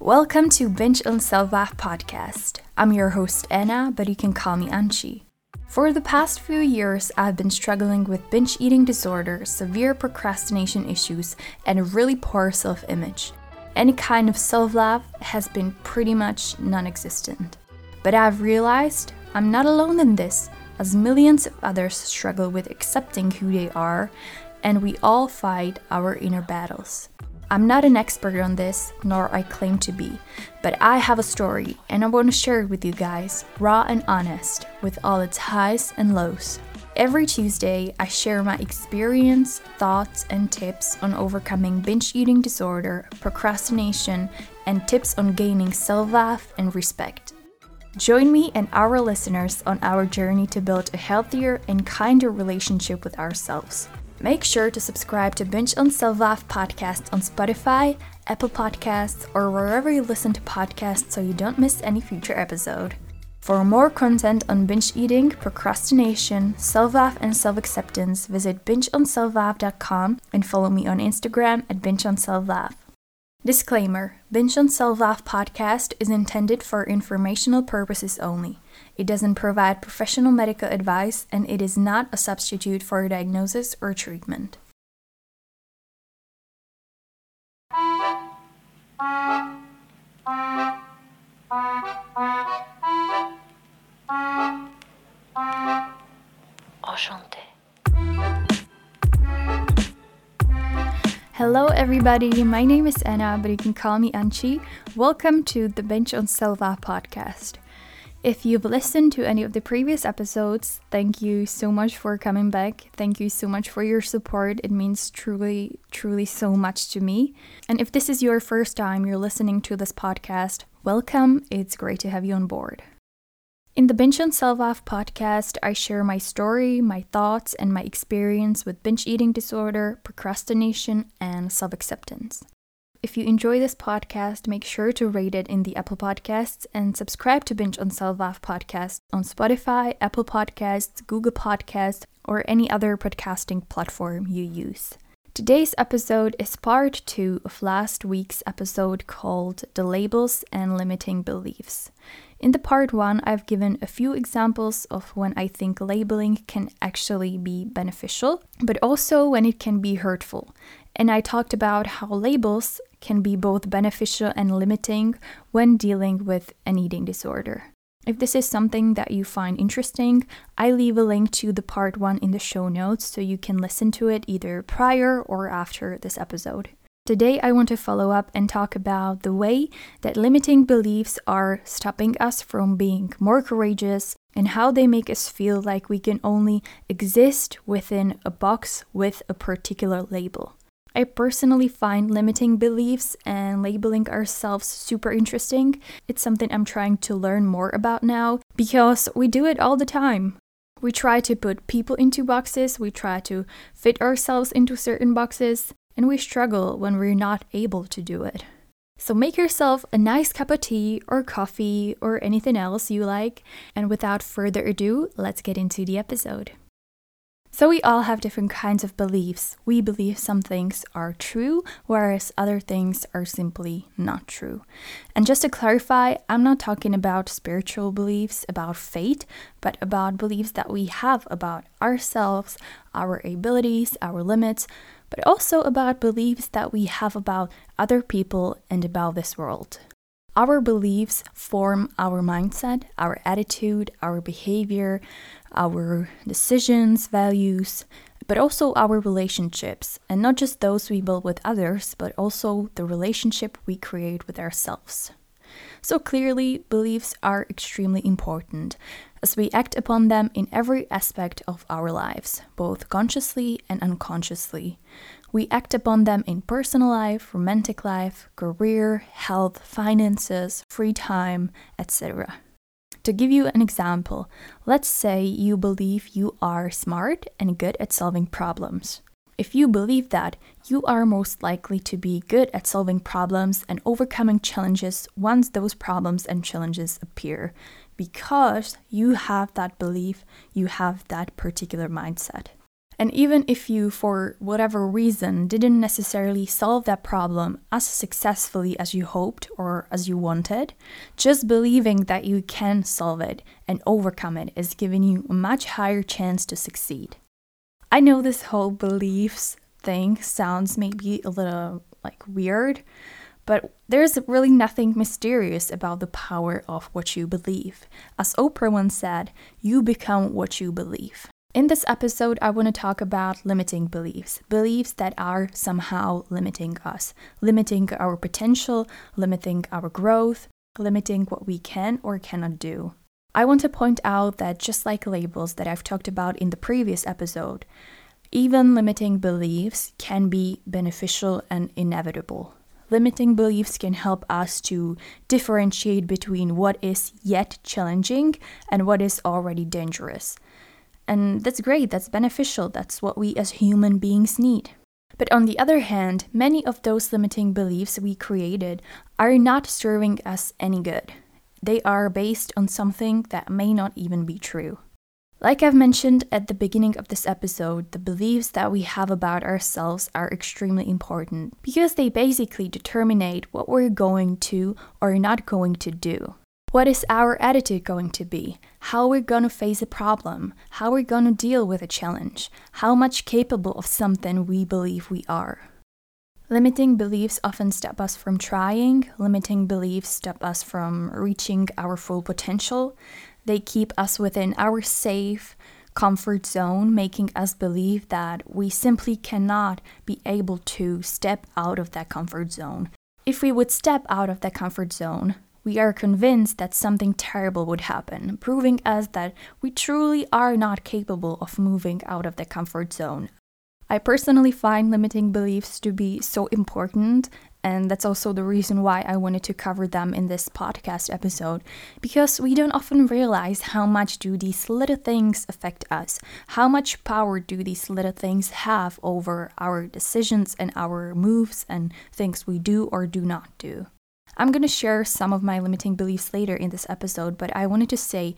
Welcome to Binge on Self-Love podcast. I'm your host Anna, but you can call me Anchi. For the past few years, I've been struggling with binge eating disorder, severe procrastination issues, and a really poor self image. Any kind of self love has been pretty much non existent. But I've realized I'm not alone in this, as millions of others struggle with accepting who they are, and we all fight our inner battles. I'm not an expert on this, nor I claim to be, but I have a story and I want to share it with you guys, raw and honest, with all its highs and lows. Every Tuesday, I share my experience, thoughts, and tips on overcoming binge eating disorder, procrastination, and tips on gaining self love and respect. Join me and our listeners on our journey to build a healthier and kinder relationship with ourselves. Make sure to subscribe to Binge on Love podcast on Spotify, Apple Podcasts, or wherever you listen to podcasts so you don't miss any future episode. For more content on binge eating, procrastination, self love, and self acceptance, visit bingeonselflove.com and follow me on Instagram at bingeonselflove. Disclaimer Binge on Self Love podcast is intended for informational purposes only. It doesn't provide professional medical advice and it is not a substitute for a diagnosis or treatment. Hello, everybody. My name is Anna, but you can call me Anchi. Welcome to the Binge on Self Love podcast. If you've listened to any of the previous episodes, thank you so much for coming back. Thank you so much for your support. It means truly, truly so much to me. And if this is your first time you're listening to this podcast, welcome. It's great to have you on board. In the Binge on Self Love podcast, I share my story, my thoughts, and my experience with binge eating disorder, procrastination, and self acceptance. If you enjoy this podcast, make sure to rate it in the Apple Podcasts and subscribe to Binge on Love podcast on Spotify, Apple Podcasts, Google Podcasts, or any other podcasting platform you use. Today's episode is part two of last week's episode called The Labels and Limiting Beliefs. In the part one, I've given a few examples of when I think labeling can actually be beneficial, but also when it can be hurtful. And I talked about how labels can be both beneficial and limiting when dealing with an eating disorder. If this is something that you find interesting, I leave a link to the part one in the show notes so you can listen to it either prior or after this episode. Today, I want to follow up and talk about the way that limiting beliefs are stopping us from being more courageous and how they make us feel like we can only exist within a box with a particular label. I personally find limiting beliefs and labeling ourselves super interesting. It's something I'm trying to learn more about now because we do it all the time. We try to put people into boxes, we try to fit ourselves into certain boxes, and we struggle when we're not able to do it. So make yourself a nice cup of tea or coffee or anything else you like, and without further ado, let's get into the episode. So, we all have different kinds of beliefs. We believe some things are true, whereas other things are simply not true. And just to clarify, I'm not talking about spiritual beliefs, about fate, but about beliefs that we have about ourselves, our abilities, our limits, but also about beliefs that we have about other people and about this world. Our beliefs form our mindset, our attitude, our behavior, our decisions, values, but also our relationships, and not just those we build with others, but also the relationship we create with ourselves. So clearly, beliefs are extremely important as we act upon them in every aspect of our lives, both consciously and unconsciously. We act upon them in personal life, romantic life, career, health, finances, free time, etc. To give you an example, let's say you believe you are smart and good at solving problems. If you believe that, you are most likely to be good at solving problems and overcoming challenges once those problems and challenges appear, because you have that belief, you have that particular mindset. And even if you, for whatever reason, didn't necessarily solve that problem as successfully as you hoped or as you wanted, just believing that you can solve it and overcome it is giving you a much higher chance to succeed. I know this whole beliefs thing sounds maybe a little like weird, but there's really nothing mysterious about the power of what you believe. As Oprah once said, you become what you believe. In this episode, I want to talk about limiting beliefs, beliefs that are somehow limiting us, limiting our potential, limiting our growth, limiting what we can or cannot do. I want to point out that just like labels that I've talked about in the previous episode, even limiting beliefs can be beneficial and inevitable. Limiting beliefs can help us to differentiate between what is yet challenging and what is already dangerous. And that's great, that's beneficial, that's what we as human beings need. But on the other hand, many of those limiting beliefs we created are not serving us any good. They are based on something that may not even be true. Like I've mentioned at the beginning of this episode, the beliefs that we have about ourselves are extremely important because they basically determine what we're going to or not going to do. What is our attitude going to be? How we're going to face a problem? How we're going to deal with a challenge? How much capable of something we believe we are? Limiting beliefs often stop us from trying, limiting beliefs stop us from reaching our full potential. They keep us within our safe, comfort zone, making us believe that we simply cannot be able to step out of that comfort zone. If we would step out of that comfort zone, we are convinced that something terrible would happen, proving us that we truly are not capable of moving out of the comfort zone. I personally find limiting beliefs to be so important and that's also the reason why I wanted to cover them in this podcast episode because we don't often realize how much do these little things affect us? How much power do these little things have over our decisions and our moves and things we do or do not do? I'm going to share some of my limiting beliefs later in this episode, but I wanted to say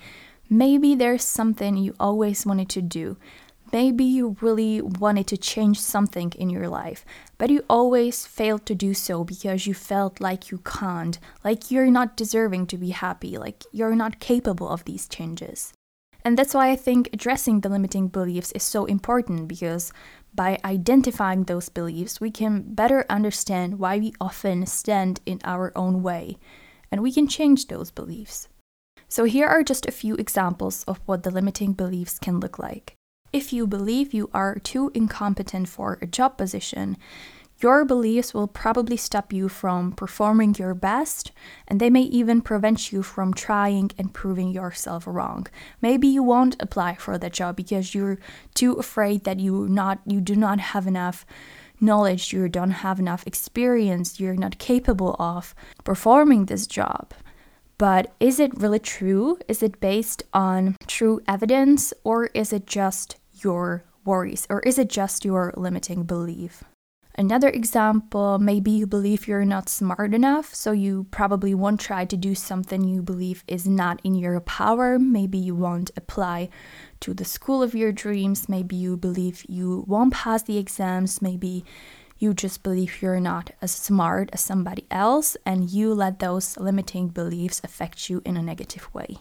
maybe there's something you always wanted to do. Maybe you really wanted to change something in your life, but you always failed to do so because you felt like you can't, like you're not deserving to be happy, like you're not capable of these changes. And that's why I think addressing the limiting beliefs is so important because by identifying those beliefs, we can better understand why we often stand in our own way, and we can change those beliefs. So, here are just a few examples of what the limiting beliefs can look like. If you believe you are too incompetent for a job position, your beliefs will probably stop you from performing your best, and they may even prevent you from trying and proving yourself wrong. Maybe you won't apply for the job because you're too afraid that you not you do not have enough knowledge, you don't have enough experience, you're not capable of performing this job. But is it really true? Is it based on true evidence or is it just your worries or is it just your limiting belief? Another example, maybe you believe you're not smart enough, so you probably won't try to do something you believe is not in your power. Maybe you won't apply to the school of your dreams. Maybe you believe you won't pass the exams. Maybe you just believe you're not as smart as somebody else, and you let those limiting beliefs affect you in a negative way.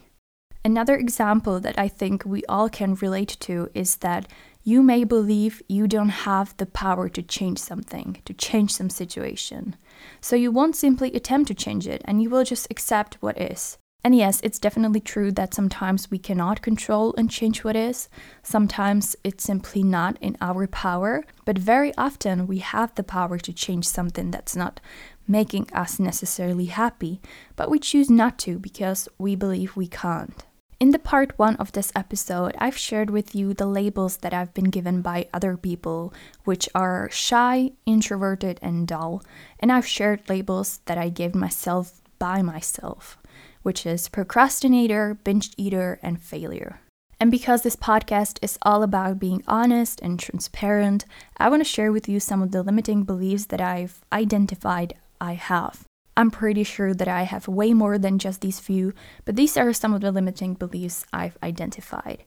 Another example that I think we all can relate to is that you may believe you don't have the power to change something, to change some situation. So you won't simply attempt to change it and you will just accept what is. And yes, it's definitely true that sometimes we cannot control and change what is. Sometimes it's simply not in our power. But very often we have the power to change something that's not making us necessarily happy, but we choose not to because we believe we can't. In the part one of this episode, I've shared with you the labels that I've been given by other people, which are shy, introverted, and dull. And I've shared labels that I gave myself by myself, which is procrastinator, binge eater, and failure. And because this podcast is all about being honest and transparent, I want to share with you some of the limiting beliefs that I've identified I have. I'm pretty sure that I have way more than just these few, but these are some of the limiting beliefs I've identified.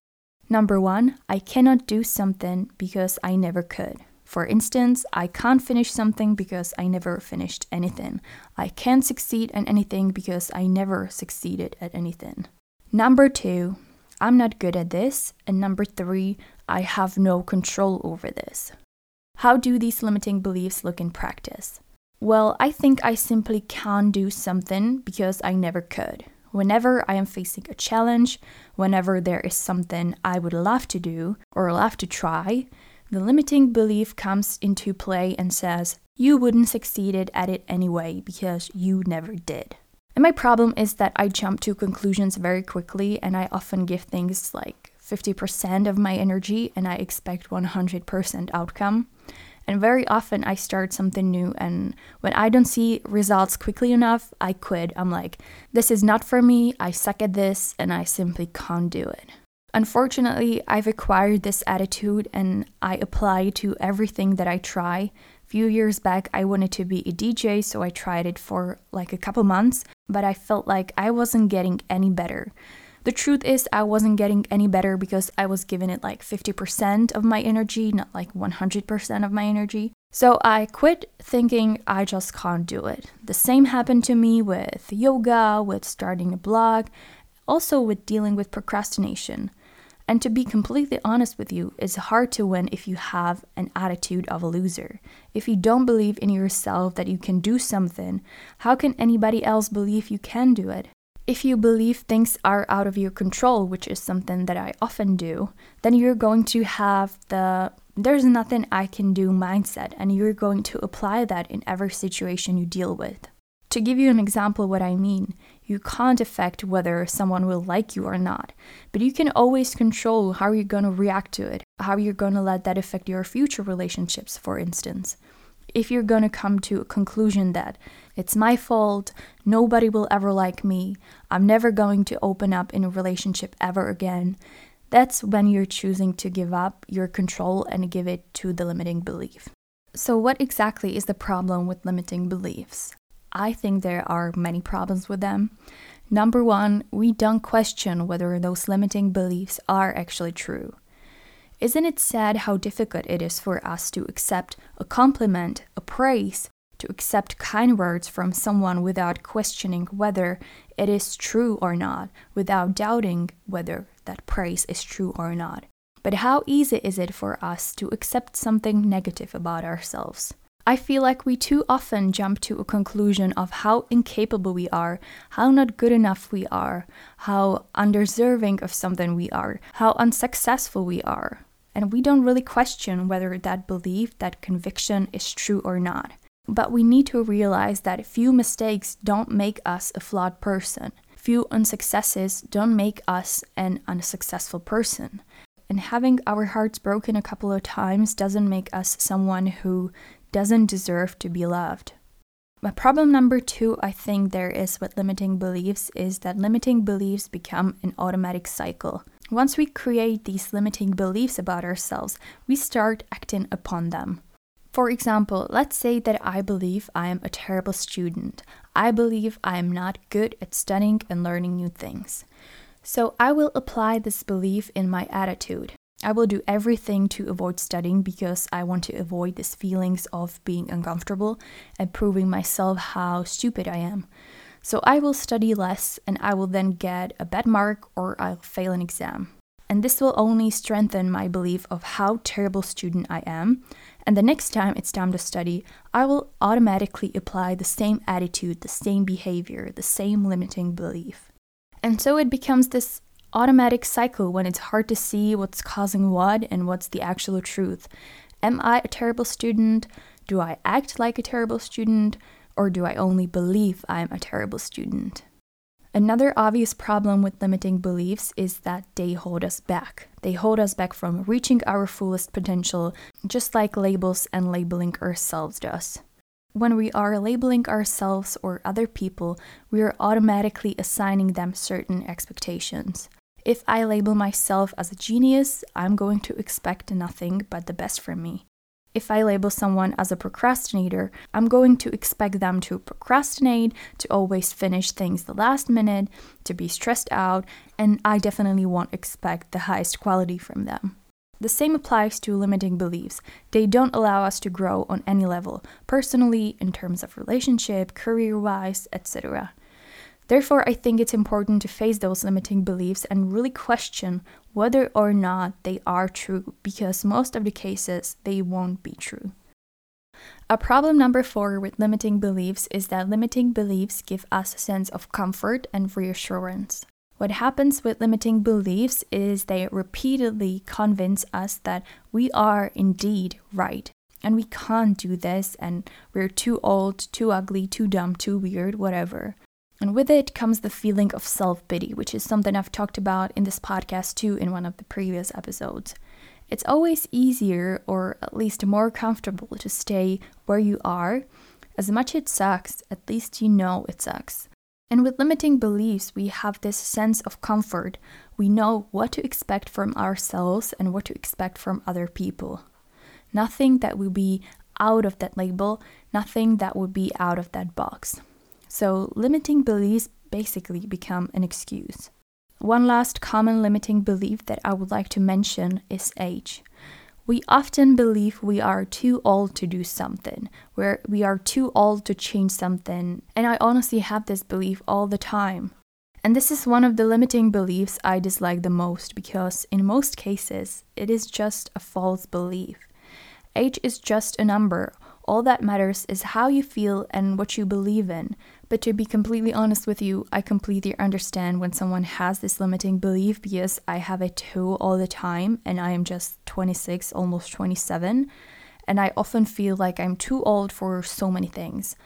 Number one, I cannot do something because I never could. For instance, I can't finish something because I never finished anything. I can't succeed at anything because I never succeeded at anything. Number two, I'm not good at this. And number three, I have no control over this. How do these limiting beliefs look in practice? Well, I think I simply can't do something because I never could. Whenever I am facing a challenge, whenever there is something I would love to do or love to try, the limiting belief comes into play and says, You wouldn't succeed at it anyway because you never did. And my problem is that I jump to conclusions very quickly and I often give things like 50% of my energy and I expect 100% outcome. And very often I start something new, and when I don't see results quickly enough, I quit. I'm like, this is not for me, I suck at this, and I simply can't do it. Unfortunately, I've acquired this attitude and I apply to everything that I try. A few years back, I wanted to be a DJ, so I tried it for like a couple months, but I felt like I wasn't getting any better. The truth is, I wasn't getting any better because I was giving it like 50% of my energy, not like 100% of my energy. So I quit thinking I just can't do it. The same happened to me with yoga, with starting a blog, also with dealing with procrastination. And to be completely honest with you, it's hard to win if you have an attitude of a loser. If you don't believe in yourself that you can do something, how can anybody else believe you can do it? If you believe things are out of your control, which is something that I often do, then you're going to have the there's nothing I can do mindset, and you're going to apply that in every situation you deal with. To give you an example what I mean, you can't affect whether someone will like you or not, but you can always control how you're going to react to it, how you're going to let that affect your future relationships, for instance. If you're going to come to a conclusion that it's my fault, nobody will ever like me, I'm never going to open up in a relationship ever again, that's when you're choosing to give up your control and give it to the limiting belief. So, what exactly is the problem with limiting beliefs? I think there are many problems with them. Number one, we don't question whether those limiting beliefs are actually true. Isn't it sad how difficult it is for us to accept a compliment, a praise, to accept kind words from someone without questioning whether it is true or not, without doubting whether that praise is true or not? But how easy is it for us to accept something negative about ourselves? I feel like we too often jump to a conclusion of how incapable we are, how not good enough we are, how undeserving of something we are, how unsuccessful we are and we don't really question whether that belief, that conviction is true or not. But we need to realize that few mistakes don't make us a flawed person. Few unsuccesses don't make us an unsuccessful person. And having our hearts broken a couple of times doesn't make us someone who doesn't deserve to be loved. But problem number two, I think there is with limiting beliefs, is that limiting beliefs become an automatic cycle. Once we create these limiting beliefs about ourselves, we start acting upon them. For example, let's say that I believe I am a terrible student. I believe I am not good at studying and learning new things. So I will apply this belief in my attitude. I will do everything to avoid studying because I want to avoid these feelings of being uncomfortable and proving myself how stupid I am. So I will study less and I will then get a bad mark or I'll fail an exam. And this will only strengthen my belief of how terrible student I am. And the next time it's time to study, I will automatically apply the same attitude, the same behavior, the same limiting belief. And so it becomes this automatic cycle when it's hard to see what's causing what and what's the actual truth. Am I a terrible student? Do I act like a terrible student? Or do I only believe I'm a terrible student? Another obvious problem with limiting beliefs is that they hold us back. They hold us back from reaching our fullest potential, just like labels and labeling ourselves does. When we are labeling ourselves or other people, we are automatically assigning them certain expectations. If I label myself as a genius, I'm going to expect nothing but the best from me. If I label someone as a procrastinator, I'm going to expect them to procrastinate, to always finish things the last minute, to be stressed out, and I definitely won't expect the highest quality from them. The same applies to limiting beliefs. They don't allow us to grow on any level, personally, in terms of relationship, career wise, etc. Therefore, I think it's important to face those limiting beliefs and really question whether or not they are true, because most of the cases they won't be true. A problem number four with limiting beliefs is that limiting beliefs give us a sense of comfort and reassurance. What happens with limiting beliefs is they repeatedly convince us that we are indeed right. And we can't do this, and we're too old, too ugly, too dumb, too weird, whatever. And with it comes the feeling of self pity, which is something I've talked about in this podcast too in one of the previous episodes. It's always easier, or at least more comfortable, to stay where you are. As much it sucks, at least you know it sucks. And with limiting beliefs, we have this sense of comfort. We know what to expect from ourselves and what to expect from other people. Nothing that will be out of that label, nothing that would be out of that box. So, limiting beliefs basically become an excuse. One last common limiting belief that I would like to mention is age. We often believe we are too old to do something, where we are too old to change something, and I honestly have this belief all the time. And this is one of the limiting beliefs I dislike the most because, in most cases, it is just a false belief. Age is just a number. All that matters is how you feel and what you believe in, but to be completely honest with you, I completely understand when someone has this limiting belief because I have it too all the time and I am just 26, almost 27. And I often feel like I'm too old for so many things.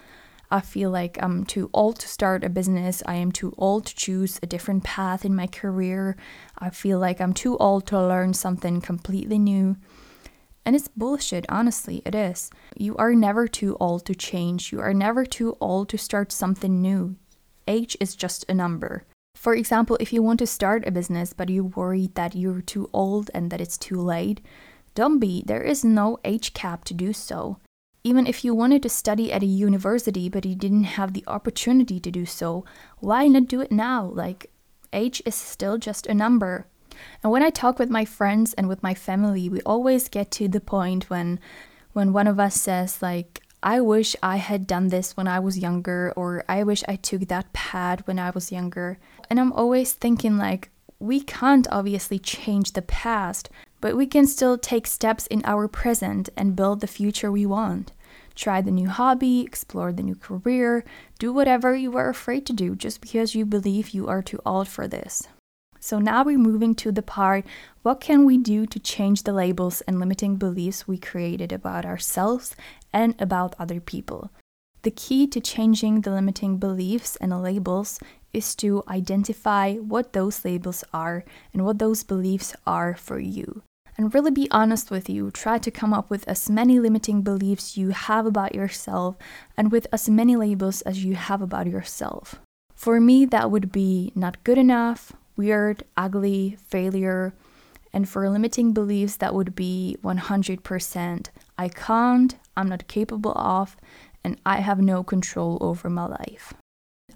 I feel like I'm too old to start a business. I am too old to choose a different path in my career. I feel like I'm too old to learn something completely new. And it's bullshit, honestly, it is. You are never too old to change. You are never too old to start something new. Age is just a number. For example, if you want to start a business but you worry that you're too old and that it's too late, don't be. There is no age cap to do so. Even if you wanted to study at a university but you didn't have the opportunity to do so, why not do it now? Like, age is still just a number. And when I talk with my friends and with my family, we always get to the point when when one of us says like I wish I had done this when I was younger or I wish I took that pad when I was younger. And I'm always thinking like we can't obviously change the past, but we can still take steps in our present and build the future we want. Try the new hobby, explore the new career, do whatever you were afraid to do just because you believe you are too old for this. So now we're moving to the part what can we do to change the labels and limiting beliefs we created about ourselves and about other people? The key to changing the limiting beliefs and labels is to identify what those labels are and what those beliefs are for you. And really be honest with you. Try to come up with as many limiting beliefs you have about yourself and with as many labels as you have about yourself. For me, that would be not good enough, weird, ugly, failure. And for limiting beliefs, that would be 100% I can't, I'm not capable of, and I have no control over my life.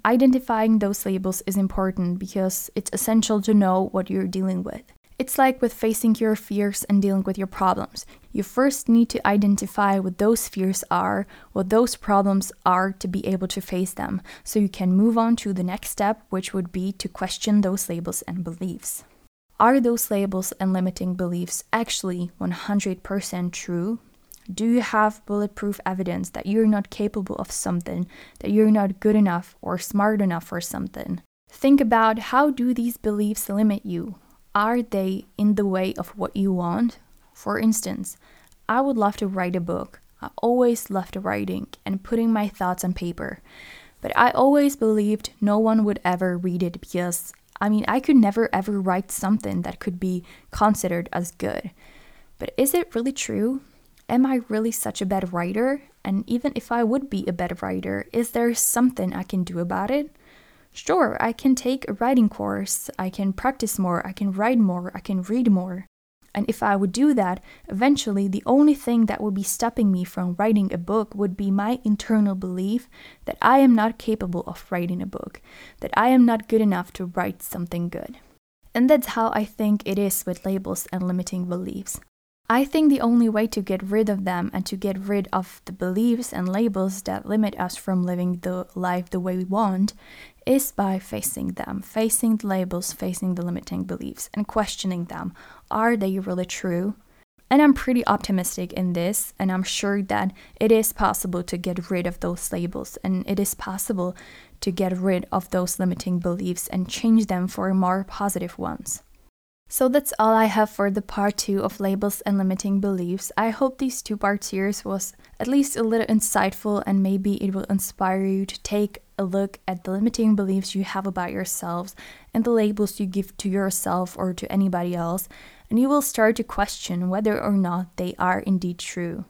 Identifying those labels is important because it's essential to know what you're dealing with. It's like with facing your fears and dealing with your problems. You first need to identify what those fears are, what those problems are to be able to face them, so you can move on to the next step, which would be to question those labels and beliefs. Are those labels and limiting beliefs actually 100% true? Do you have bulletproof evidence that you're not capable of something, that you're not good enough or smart enough for something? Think about how do these beliefs limit you? Are they in the way of what you want? For instance, I would love to write a book. I always loved writing and putting my thoughts on paper. But I always believed no one would ever read it because, I mean, I could never ever write something that could be considered as good. But is it really true? Am I really such a bad writer? And even if I would be a bad writer, is there something I can do about it? Sure, I can take a writing course, I can practice more, I can write more, I can read more. And if I would do that, eventually the only thing that would be stopping me from writing a book would be my internal belief that I am not capable of writing a book, that I am not good enough to write something good. And that's how I think it is with labels and limiting beliefs. I think the only way to get rid of them and to get rid of the beliefs and labels that limit us from living the life the way we want is by facing them, facing the labels, facing the limiting beliefs, and questioning them. Are they really true? And I'm pretty optimistic in this, and I'm sure that it is possible to get rid of those labels, and it is possible to get rid of those limiting beliefs and change them for more positive ones. So that's all I have for the part 2 of labels and limiting beliefs. I hope these two part series was at least a little insightful and maybe it will inspire you to take a look at the limiting beliefs you have about yourselves and the labels you give to yourself or to anybody else, and you will start to question whether or not they are indeed true.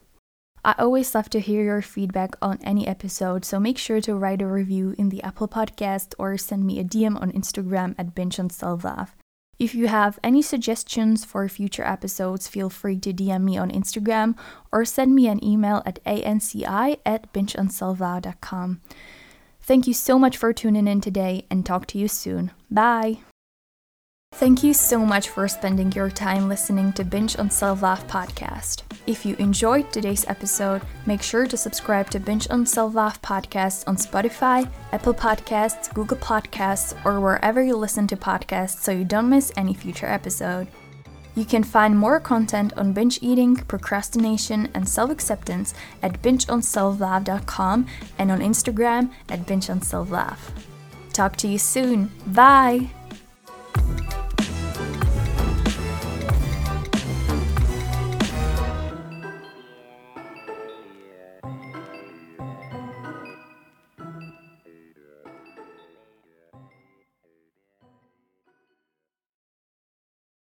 I always love to hear your feedback on any episode, so make sure to write a review in the Apple Podcast or send me a DM on Instagram at Binge. If you have any suggestions for future episodes, feel free to DM me on Instagram or send me an email at anci at bingeonselflove.com. Thank you so much for tuning in today and talk to you soon. Bye! Thank you so much for spending your time listening to Binge on Self Love podcast. If you enjoyed today's episode, make sure to subscribe to Binge on Self Love podcast on Spotify, Apple Podcasts, Google Podcasts, or wherever you listen to podcasts so you don't miss any future episode. You can find more content on binge eating, procrastination, and self acceptance at bingeonselflove.com and on Instagram at bingeonselflove. Talk to you soon. Bye!